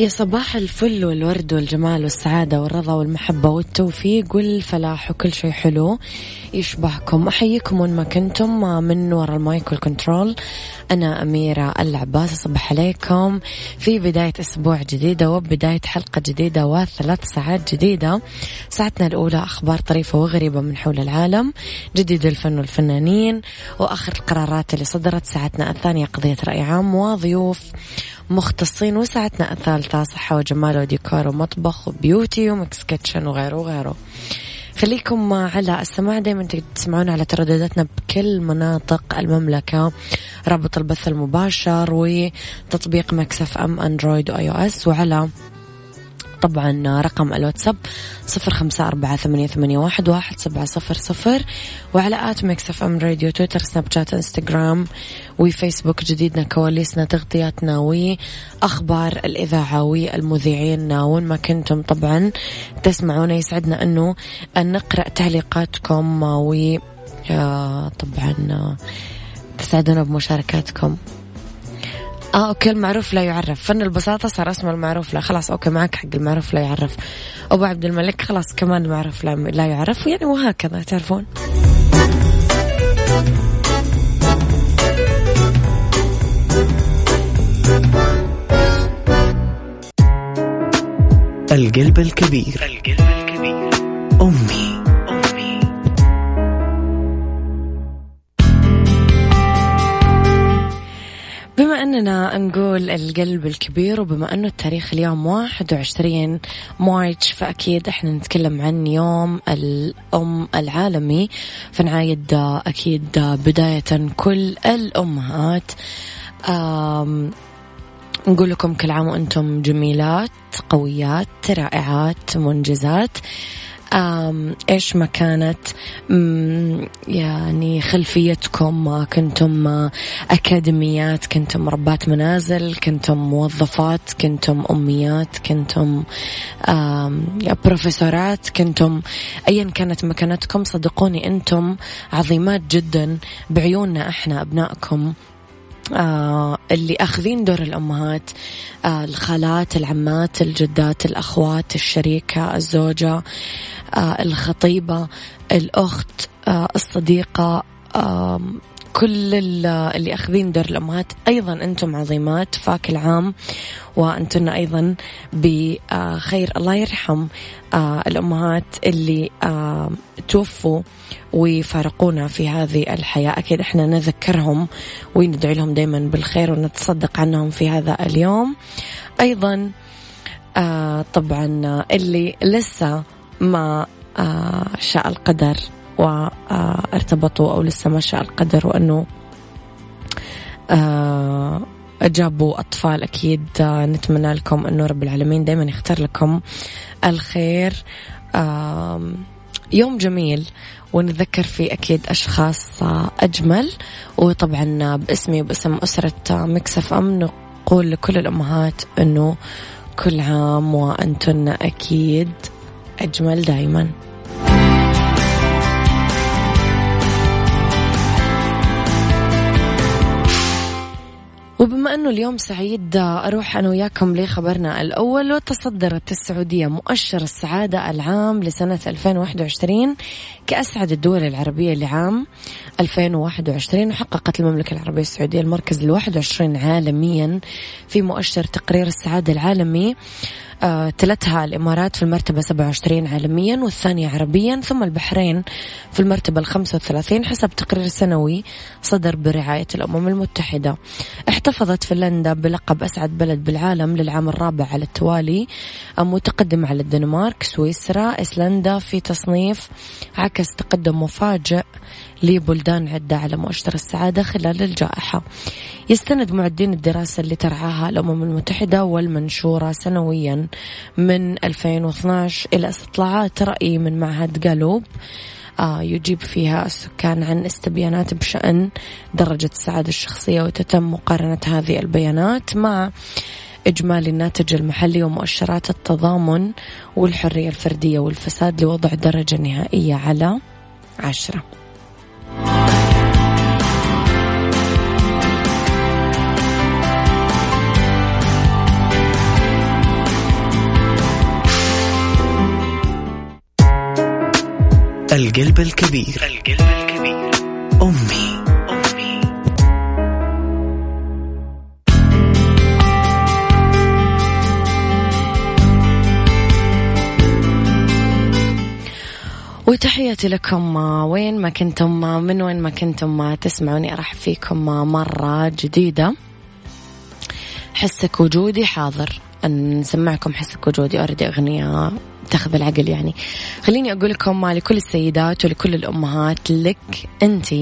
يا صباح الفل والورد والجمال والسعادة والرضا والمحبة والتوفيق والفلاح وكل شيء حلو. يشبهكم. أحييكم وين ما كنتم. من وراء المايك والكنترول أنا أميرة العباس. أصبح عليكم في بداية أسبوع جديدة وبداية حلقة جديدة وثلاث ساعات جديدة. ساعتنا الأولى أخبار طريفة وغريبة من حول العالم جديد الفن والفنانين وآخر القرارات اللي صدرت. ساعتنا الثانية قضية رأي عام وضيوف مختصين وساعتنا الثالثة صحة وجمال وديكور ومطبخ و beauty و Mix Kitchen وغيره وغيره. خليكم على السماع. دايما تسمعون على تردداتنا بكل مناطق المملكة. رابط البث المباشر وتطبيق Mix FM Android و iOS. وعلى طبعا رقم الواتساب صفر خمسة أربعة ثمانية, ثمانية واحد, واحد سبعة صفر صفر وعلى at Mix FM Radio Twitter Snapchat Instagram وفيسبوك جديدنا كواليسنا تغطياتنا وأخبار الإذاعة والمذيعين. وين ما كنتم طبعا تسمعونا يسعدنا أنه أن نقرأ تعليقاتكم و طبعا تسعدونا بمشاركاتكم. آه okay المعروف لا يعرف. فن البساطة صار اسمه المعروف لا. خلاص okay معك حق المعروف لا يعرف. أبو عبد الملك خلاص كمان المعروف لا, لا يعرف. يعني وهكذا تعرفون. القلب الكبير. القلب الكبير. أمي. أننا نقول القلب الكبير وبما أنه التاريخ اليوم 21 مارش فأكيد إحنا نتكلم عن يوم الأم العالمي. فنعايد أكيد بداية كل الأمهات. نقول لكم كل عام وأنتم جميلات قويات رائعات منجزات. إيش ما كانت؟ يعني خلفيتكم كنتم أكاديميات كنتم ربات منازل كنتم موظفات كنتم أميات كنتم بروفيسورات كنتم ايا كانت مكانتكم. صدقوني أنتم عظيمات جدا بعيوننا إحنا أبنائكم آه اللي أخذين دور الأمهات آه الخالات العمات الجدات الأخوات الشريكة الزوجة. آه الخطيبة الأخت آه الصديقة آه كل اللي أخذين دور الأمهات. أيضا أنتم عظيمات فاكل عام وأنتن أيضا بخير. الله يرحم آه، الأمهات اللي آه، توفوا ويفارقونا في هذه الحياة. أكيد إحنا نذكرهم وندعي لهم دايما بالخير ونتصدق عنهم في هذا اليوم. أيضا آه، طبعا اللي لسه ما شاء القدر وارتبطوا أو لسه ما شاء القدر وأنه جابوا أطفال أكيد نتمنى لكم أنه رب العالمين دايما يختار لكم الخير. يوم جميل ونتذكر فيه أكيد أشخاص أجمل وطبعا باسمي وباسم أسرة مكسف أم نقول لكل الأمهات أنه كل عام وأنتن أكيد أجمل دايماً. وبما أنه اليوم سعيد أروح أنا وياكم لخبرنا الأول وتصدرت السعودية مؤشر السعادة العام لسنة 2021 كأسعد الدول العربية لعام 2021 وحققت المملكة العربية السعودية المركز ال 21 عالميا في مؤشر تقرير السعادة العالمي. تلتها الإمارات في المرتبة 27 عالميا والثانية عربيا ثم البحرين في المرتبة ال 35 حسب تقرير سنوي صدر برعاية الأمم المتحدة. احتفظت فنلندا بلقب أسعد بلد بالعالم للعام الرابع على التوالي متقدم على الدنمارك سويسرا إيسلندا في تصنيف عكس تقدم مفاجئ لبلدان عدة على مؤشر السعادة خلال الجائحة. يستند معدين الدراسة اللي ترعاها الأمم المتحدة والمنشورة سنويا. من 2012 إلى استطلاعات رأي من معهد جالوب. آه يجيب فيها السكان عن استبيانات بشأن درجة السعادة الشخصية وتتم مقارنة هذه البيانات مع إجمالي الناتج المحلي ومؤشرات التضامن والحرية الفردية والفساد لوضع درجة نهائية على عشرة. القلب الكبير. القلب الكبير. أمي. أمي. وتحياتي لكم. وين ما كنتم من وين ما كنتم تسمعوني أرحب فيكم مرة جديدة. حسك وجودي حاضر. نسمعكم حسك وجودي. أوريدي أغنية تاخذ العقل يعني. خليني أقول لكم لكل السيدات ولكل الأمهات لك أنت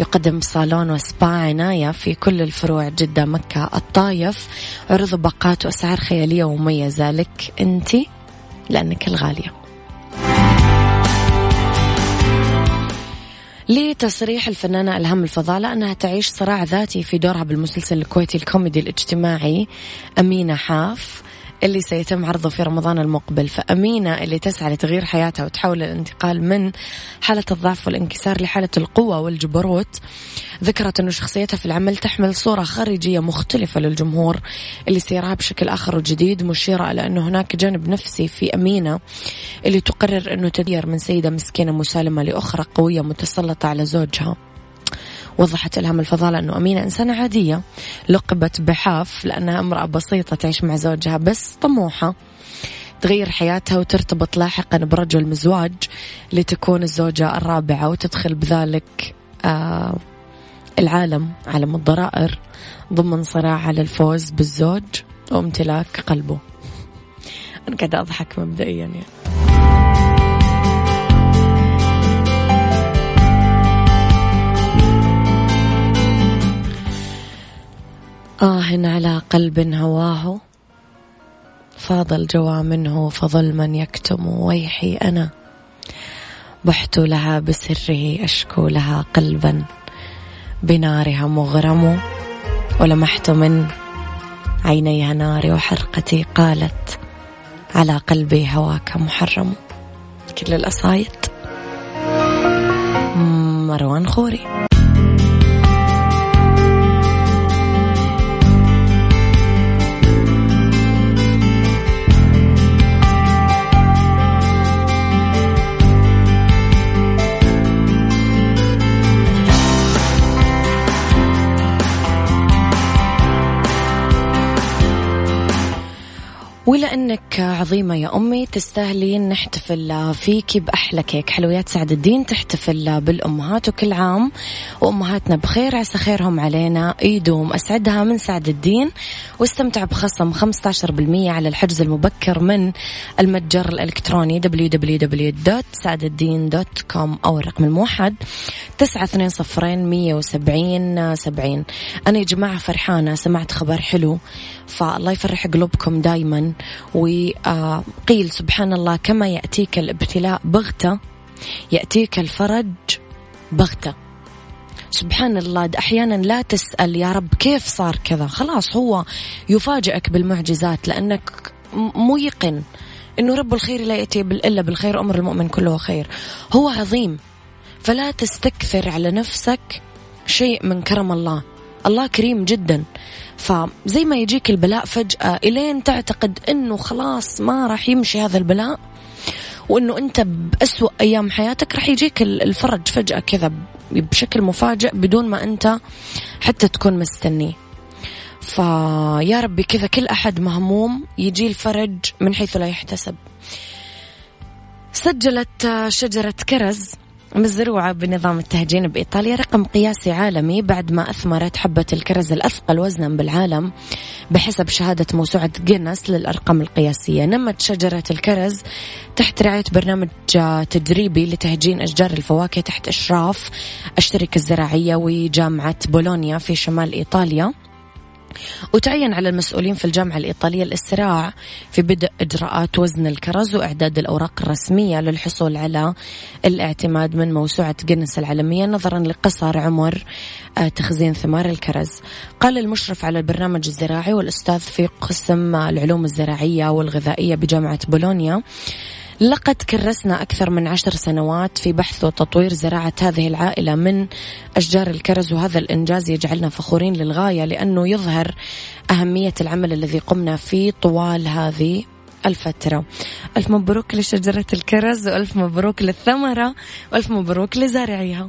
يقدم صالون وسبا عناية في كل الفروع جدة مكة الطايف عروض باقات وأسعار خيالية ومميزة. لك أنت لأنك الغالية. لتصريح الفنانة ألهم الفضالة أنها تعيش صراع ذاتي في دورها بالمسلسل الكويتي الكوميدي الاجتماعي أمينة حاف. اللي سيتم عرضه في رمضان المقبل. فأمينة اللي تسعى لتغيير حياتها وتحاول الانتقال من حالة الضعف والانكسار لحالة القوة والجبروت ذكرت أنه شخصيتها في العمل تحمل صورة خارجية مختلفة للجمهور اللي سيراها بشكل آخر وجديد مشيرة إلى أنه هناك جانب نفسي في أمينة اللي تقرر أنه تغير من سيدة مسكينة مسالمة لأخرى قوية متسلطة على زوجها. وضحت إلهام الفضالة أنه أمينة إنسانة عادية. لقبت بحاف لأنها امرأة بسيطة تعيش مع زوجها بس طموحة تغير حياتها وترتبط لاحقا برجل مزواج لتكون الزوجة الرابعة وتدخل بذلك آه العالم عالم الضرائر ضمن صراع على الفوز بالزوج وامتلاك قلبه. أنا قاعدة أضحك مبدئيا يعني. آه على قلب هواه. فاض الجوى منه فظل من يكتم ويحي أنا. بحت لها بسره أشكو لها قلبا. بنارها مغرم ولمحت من عينيها ناري وحرقتي قالت على قلبي هواك محرم. كل الأصايد مروان خوري. ولأنك عظيمة يا أمي تستاهلين نحتفل فيك بأحلى كيك. حلويات سعد الدين تحتفل بالأمهات وكل عام. وأمهاتنا بخير عسى خيرهم علينا. يدوم أسعدها من سعد الدين. واستمتع بخصم 15% على الحجز المبكر من المتجر الإلكتروني www.سعدالدين.com أو الرقم الموحد 920 170 70 أنا يا جماعة فرحانة سمعت خبر حلو. فالله يفرح قلوبكم دايما. وقيل سبحان الله كما يأتيك الابتلاء بغتة يأتيك الفرج بغتة. سبحان الله أحيانا لا تسأل يا رب كيف صار كذا؟ خلاص هو يفاجئك بالمعجزات لأنك ميقن أنه رب الخير لا يأتي إلا بالخير أمر المؤمن كله خير. هو عظيم. فلا تستكثر على نفسك شيء من كرم الله. الله كريم جدا. فزي ما يجيك البلاء فجأة إلين تعتقد أنه خلاص ما راح يمشي هذا البلاء وأنه أنت بأسوأ أيام حياتك راح يجيك الفرج فجأة كذا بشكل مفاجئ بدون ما أنت حتى تكون مستنيه فيا ربي كذا كل أحد مهموم يجي الفرج من حيث لا يحتسب. سجلت شجرة كرز. مزروعة بنظام التهجين بإيطاليا رقم قياسي عالمي بعد ما أثمرت حبة الكرز الأثقل وزنا بالعالم بحسب شهادة موسوعة جينيس للأرقام القياسية. نمت شجرة الكرز تحت رعاية برنامج تدريبي لتهجين أشجار الفواكه تحت إشراف الشركة الزراعية وجامعة بولونيا في شمال إيطاليا. وتعين على المسؤولين في الجامعة الإيطالية الإسراع في بدء إجراءات وزن الكرز وإعداد الأوراق الرسمية للحصول على الاعتماد من موسوعة جنس العالمية نظرا لقصر عمر آه، تخزين ثمار الكرز. قال المشرف على البرنامج الزراعي والأستاذ في قسم العلوم الزراعية والغذائية بجامعة بولونيا لقد كرسنا أكثر من عشر سنوات في بحث وتطوير زراعة هذه العائلة من أشجار الكرز وهذا الإنجاز يجعلنا فخورين للغاية لأنه يظهر أهمية العمل الذي قمنا فيه طوال هذه الفترة. ألف مبروك لشجرة الكرز وألف مبروك للثمرة وألف مبروك لزارعيها.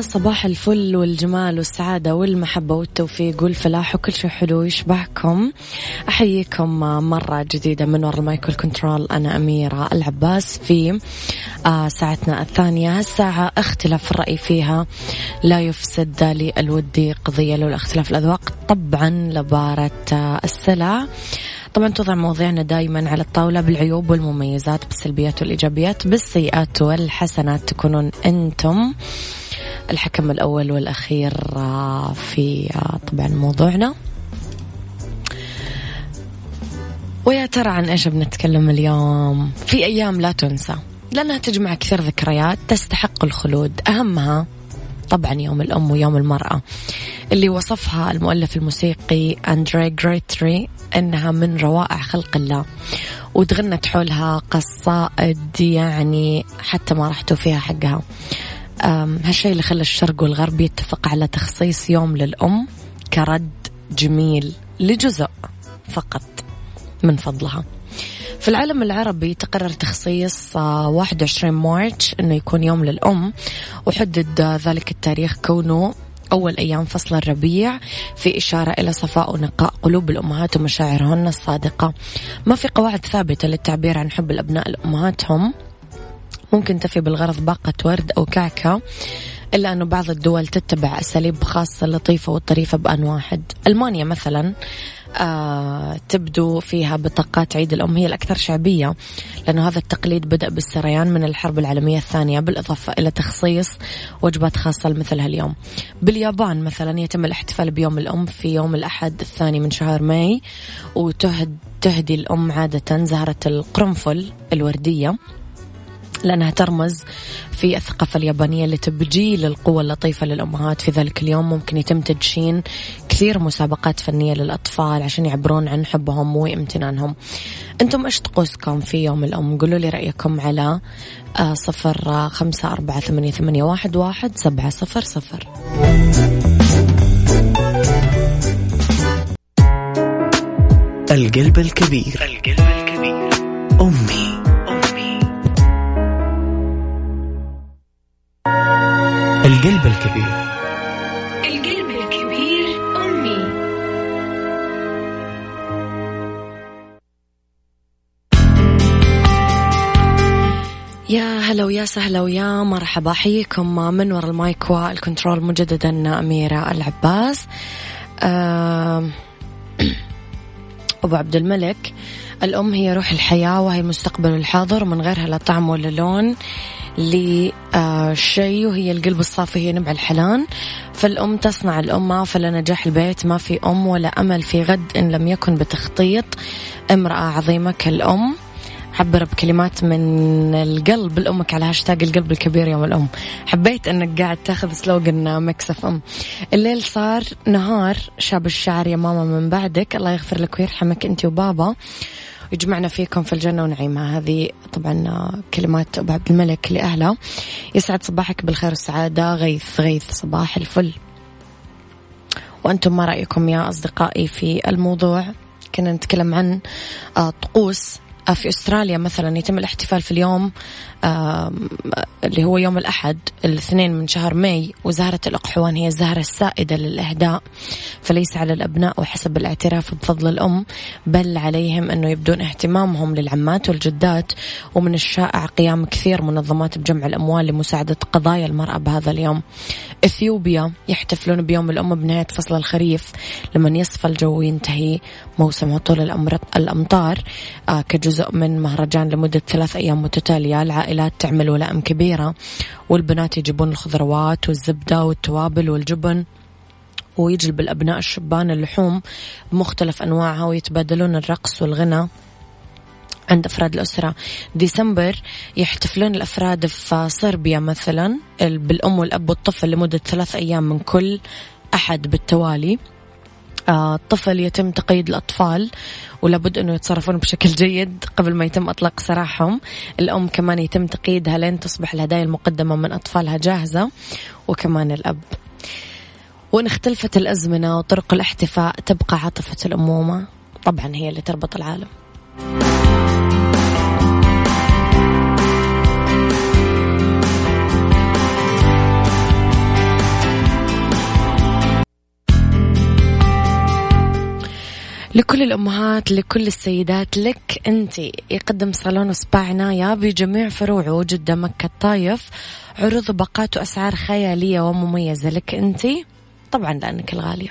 صباح الفل والجمال والسعادة والمحبة والتوفيق والفلاح وكل شيء حلو يشبهكم. أحييكم مرة جديدة من وراء المايكل كنترول أنا أميرة العباس في آه، ساعتنا الثانية. هالساعة اختلاف الرأي فيها لا يفسد لي الودي قضية لولا اختلاف الأذواق. طبعا لبارة آه، السلع. طبعا توضع مواضيعنا دائما على الطاولة بالعيوب والمميزات بالسلبيات والإيجابيات بالسيئات والحسنات. تكونون أنتم. الحكم الأول والأخير آه، في آه، طبعا موضوعنا. ويا ترى عن إيش بنتكلم اليوم؟ في أيام لا تنسى لأنها تجمع كثير ذكريات تستحق الخلود. أهمها طبعا يوم الأم ويوم المرأة اللي وصفها المؤلف الموسيقي أندري جريتري إنها من روائع خلق الله وتغنت حولها قصائد يعني حتى ما راح توفيها حقها. هالشيء اللي خلى الشرق والغرب يتفق على تخصيص يوم للأم كرد جميل لجزء فقط من فضلها. في العالم العربي تقرر تخصيص 21 آه، مارش أنه يكون يوم للأم وحدد ذلك التاريخ كونه أول أيام فصل الربيع في إشارة إلى صفاء ونقاء قلوب الأمهات ومشاعرهن الصادقة. ما في قواعد ثابتة للتعبير عن حب الأبناء لأمهاتهم. ممكن تفي بالغرض باقة ورد أو كعكة إلا أنه بعض الدول تتبع أساليب خاصة لطيفة والطريفة بأن واحد. ألمانيا مثلا آه تبدو فيها بطاقات عيد الأم هي الأكثر شعبية لأنه هذا التقليد بدأ بالسريان من الحرب العالمية الثانية بالإضافة إلى تخصيص وجبات خاصة لمثل هاليوم باليابان مثلا يتم الاحتفال بيوم الأم في يوم الأحد الثاني من شهر ماي وتهد تهدي الأم عادة زهرة القرنفل الوردية. لأنها ترمز في الثقافة اليابانية لتبجيل القوة اللطيفة للأمهات في ذلك اليوم. ممكن يتم تدشين كثير مسابقات فنية للأطفال عشان يعبرون عن حبهم وامتنانهم. أنتم إيش طقوسكم في يوم الأم؟ قولوا لي رأيكم على آه، صفر خمسة أربعة ثمانية, ثمانية واحد, واحد سبعة صفر صفر. القلب الكبير. القلب الكبير. أمي. القلب الكبير. القلب الكبير أمي. يا هلا ويا سهلا ويا مرحبا احييكم من وراء المايك والكنترول مجددا أميرة العباس. أبو عبد الملك الأم هي روح الحياة وهي مستقبل الحاضر ومن غيرها لا طعم ولا لون لشيء وهي القلب الصافي هي نبع الحنان. فالأم تصنع الأمة فلا نجاح البيت ما في أم ولا أمل في غد إن لم يكن بتخطيط. امرأة عظيمة كالأم. عبر بكلمات من القلب لأمك على هاشتاج القلب الكبير يوم الأم. حبيت أنك قاعد تاخذ slogan Mix FM. الليل صار نهار شاب الشعر يا ماما من بعدك. الله يغفر لك ويرحمك أنت وبابا. يجمعنا فيكم في الجنة ونعيمها. هذه طبعا كلمات أبو عبد الملك لأهله. يسعد صباحك بالخير والسعادة. غيث غيث صباح الفل. وأنتم ما رأيكم يا أصدقائي في الموضوع؟ كنا نتكلم عن آه، طقوس. آه، في أستراليا مثلا يتم الاحتفال في اليوم اللي هو يوم الأحد الاثنين من شهر ماي وزهرة الأقحوان هي الزهرة السائدة للأهداء فليس على الأبناء وحسب الاعتراف بفضل الأم بل عليهم أنه يبدون اهتمامهم للعمات والجدات ومن الشائع قيام كثير منظمات بجمع الأموال لمساعدة قضايا المرأة بهذا اليوم. إثيوبيا يحتفلون بيوم الأم بنهاية فصل الخريف لما يصفى الجو وينتهي موسم هطول الأمطار آه، كجزء من مهرجان لمدة ثلاث أيام متتالية العائلات تعمل ولائم كبيرة والبنات يجيبون الخضروات والزبدة والتوابل والجبن ويجلب الأبناء الشبان اللحوم بمختلف أنواعها ويتبادلون الرقص والغنى عند أفراد الأسرة. ديسمبر يحتفلون الأفراد في صربيا مثلا بالأم والأب والطفل لمدة ثلاث أيام من كل أحد بالتوالي. الطفل يتم تقييد الأطفال ولابد أنه يتصرفون بشكل جيد قبل ما يتم إطلاق سراحهم. الأم كمان يتم تقييدها لين تصبح الهدايا المقدمة من أطفالها جاهزة وكمان الأب. وإن اختلفت الأزمنة وطرق الاحتفاء تبقى عاطفة الأمومة. طبعا هي اللي تربط العالم. لكل الأمهات لكل السيدات لك أنت. يقدم صالون سبا عناية بجميع فروعه جدة مكة الطايف. عروض باقات وأسعار خيالية ومميزة. لك أنت. طبعا لأنك الغالية.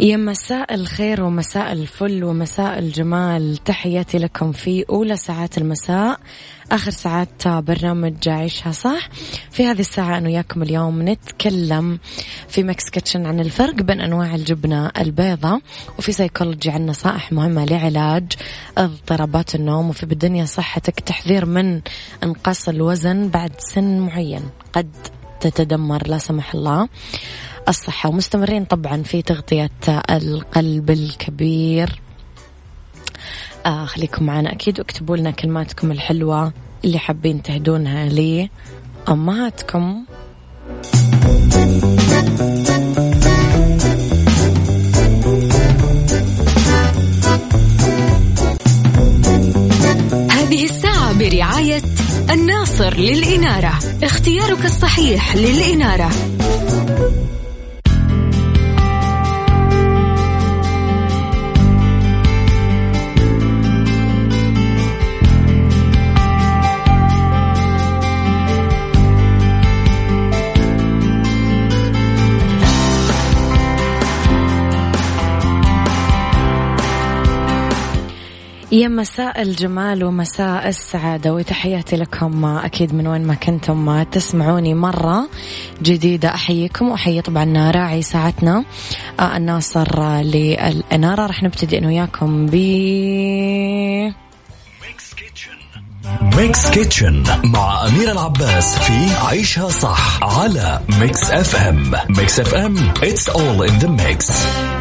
يا مساء الخير ومساء الفل ومساء الجمال. تحياتي لكم في أولى ساعات المساء. آخر ساعات برنامج عيشها صح. في هذه الساعة أنا وياكم اليوم نتكلم في Mix Kitchen عن الفرق بين أنواع الجبنة البيضاء وفي سيكولوجي عن نصائح مهمة لعلاج اضطرابات النوم. وفي بالدنيا صحتك تحذير من إنقاص الوزن بعد سن معين قد تتدمر لا سمح الله. الصحة ومستمرين طبعا في تغطية القلب الكبير. آه خليكم معنا. أكيد واكتبوا لنا كلماتكم الحلوة اللي حابين تهدونها لأمهاتكم هذه الساعة برعاية الناصر للإنارة. اختيارك الصحيح للإنارة. يا مساء الجمال ومساء السعادة وتحياتي لكم أكيد من وين ما كنتم تسمعوني مرة جديدة. أحييكم وأحيي طبعا راعي ساعتنا. آه، الناصر للإنارة. رح نبتدي أنا وياكم ب Mix Kitchen مع أمير العباس في عيشها صح على Mix FM Mix FM it's all in the mix.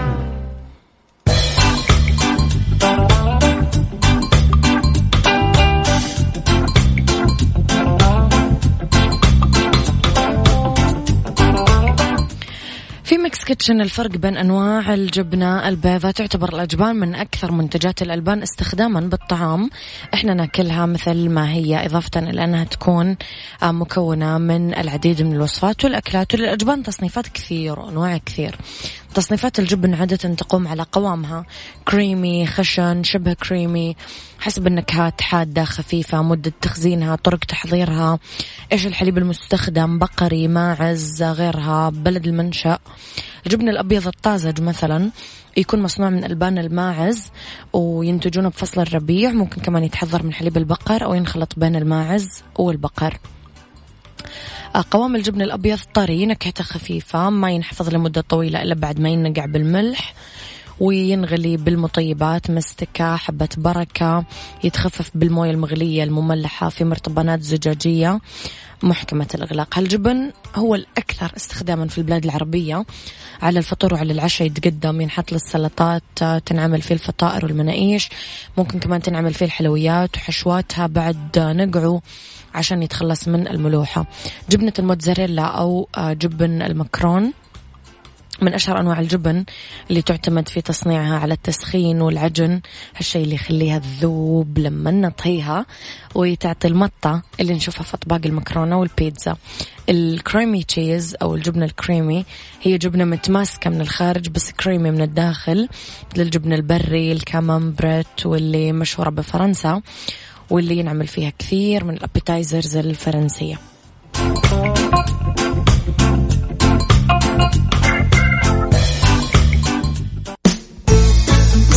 كيتشن الفرق بين أنواع الجبنة البيضاء تعتبر الأجبان من أكثر منتجات الألبان استخداما بالطعام. إحنا ناكلها مثل ما هي إضافة إلى أنها تكون آه، مكونة من العديد من الوصفات والأكلات وللأجبان تصنيفات كثير وأنواع كثير. تصنيفات الجبن عادة تقوم على قوامها. كريمي خشن شبه كريمي حسب النكهات حادة خفيفة مدة تخزينها طرق تحضيرها إيش الحليب المستخدم بقري ماعز غيرها بلد المنشأ. الجبن الأبيض الطازج مثلا يكون مصنوع من ألبان الماعز وينتجونه بفصل الربيع. ممكن كمان يتحضر من حليب البقر أو ينخلط بين الماعز والبقر. قوام الجبن الأبيض طري نكهته خفيفة ما ينحفظ لمدة طويلة إلا بعد ما ينقع بالملح وينغلي بالمطيبات مستكة حبة بركة يتخفف بالموية المغلية المملحة في مرطبانات زجاجية. محكمة الإغلاق. هالجبن هو الأكثر استخداما في البلاد العربية؟ على الفطور وعلى العشاء يتقدم ينحط للسلطات تنعمل فيه الفطائر والمناقيش. ممكن كمان تنعمل فيه الحلويات وحشواتها بعد نقعه عشان يتخلص من الملوحة. جبنة الموتزاريلا أو جبن المكرون. من أشهر أنواع الجبن اللي تعتمد في تصنيعها على التسخين والعجن هالشيء اللي يخليها تذوب لما نطهيها وتعطي المطة اللي نشوفها في أطباق المكرونة والبيتزا. ال creamy cheese أو الجبنة الكريمي هي جبنة متماسكة من الخارج بس كريمي من الداخل للجبن البري الكاممبريت واللي مشهورة بفرنسا واللي ينعمل فيها كثير من ال appetizers الفرنسية.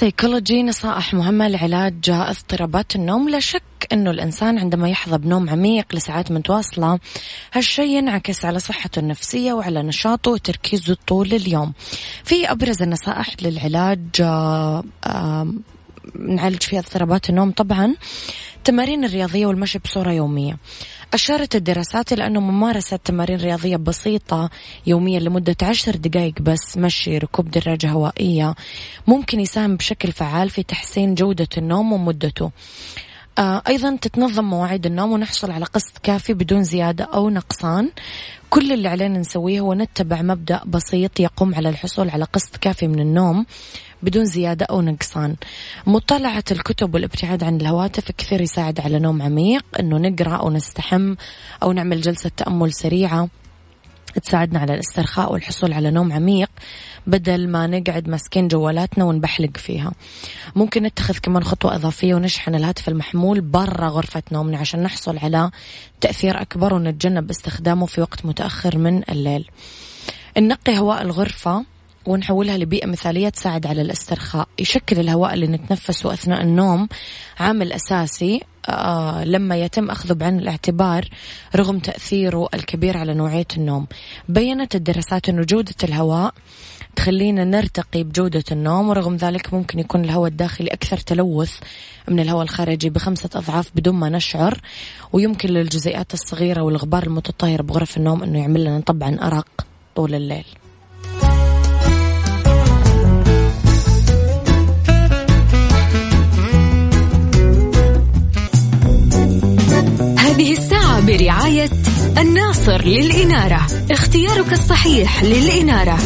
في سيكولوجي نصائح مهمة لعلاج اضطرابات النوم. لا شك أنه الإنسان عندما يحظى بنوم عميق لساعات متواصلة هالشيء ينعكس على صحته النفسية وعلى نشاطه وتركيزه طول اليوم. في أبرز النصائح للعلاج آه، آه، نعالج فيها اضطرابات النوم طبعا. التمارين الرياضية والمشي بصورة يومية. أشارت الدراسات إلى أنه ممارسة تمارين رياضية بسيطة يوميا لمدة عشر دقائق بس مشي ركوب دراجة هوائية ممكن يساهم بشكل فعال في تحسين جودة النوم ومدته. أيضا تتنظم مواعيد النوم ونحصل على قسط كافي بدون زيادة أو نقصان. كل اللي علينا نسويه هو نتبع مبدأ بسيط يقوم على الحصول على قسط كافي من النوم بدون زيادة أو نقصان. مطالعة الكتب والابتعاد عن الهواتف كثير يساعد على نوم عميق أنه نقرأ أو نستحم أو نعمل جلسة تأمل سريعة. تساعدنا على الاسترخاء والحصول على نوم عميق بدل ما نقعد ماسكين جوالاتنا ونبحلق فيها. ممكن نتخذ كمان خطوة إضافية ونشحن الهاتف المحمول برا غرفة نومنا عشان نحصل على تأثير أكبر ونتجنب استخدامه في وقت متأخر من الليل. ننقي هواء الغرفة ونحولها لبيئة مثالية تساعد على الاسترخاء. يشكل الهواء اللي نتنفسه أثناء النوم عامل أساسي آه لما يتم أخذه بعين الاعتبار رغم تأثيره الكبير على نوعية النوم. بينت الدراسات أن جودة الهواء تخلينا نرتقي بجودة النوم ورغم ذلك ممكن يكون الهواء الداخلي أكثر تلوث من الهواء الخارجي بخمسة أضعاف بدون ما نشعر. ويمكن للجزيئات الصغيرة والغبار المتطاير بغرف النوم أنه يعمل لنا طبعا أرق طول الليل. هذه الساعة برعاية الناصر للإنارة. اختيارك الصحيح للإنارة.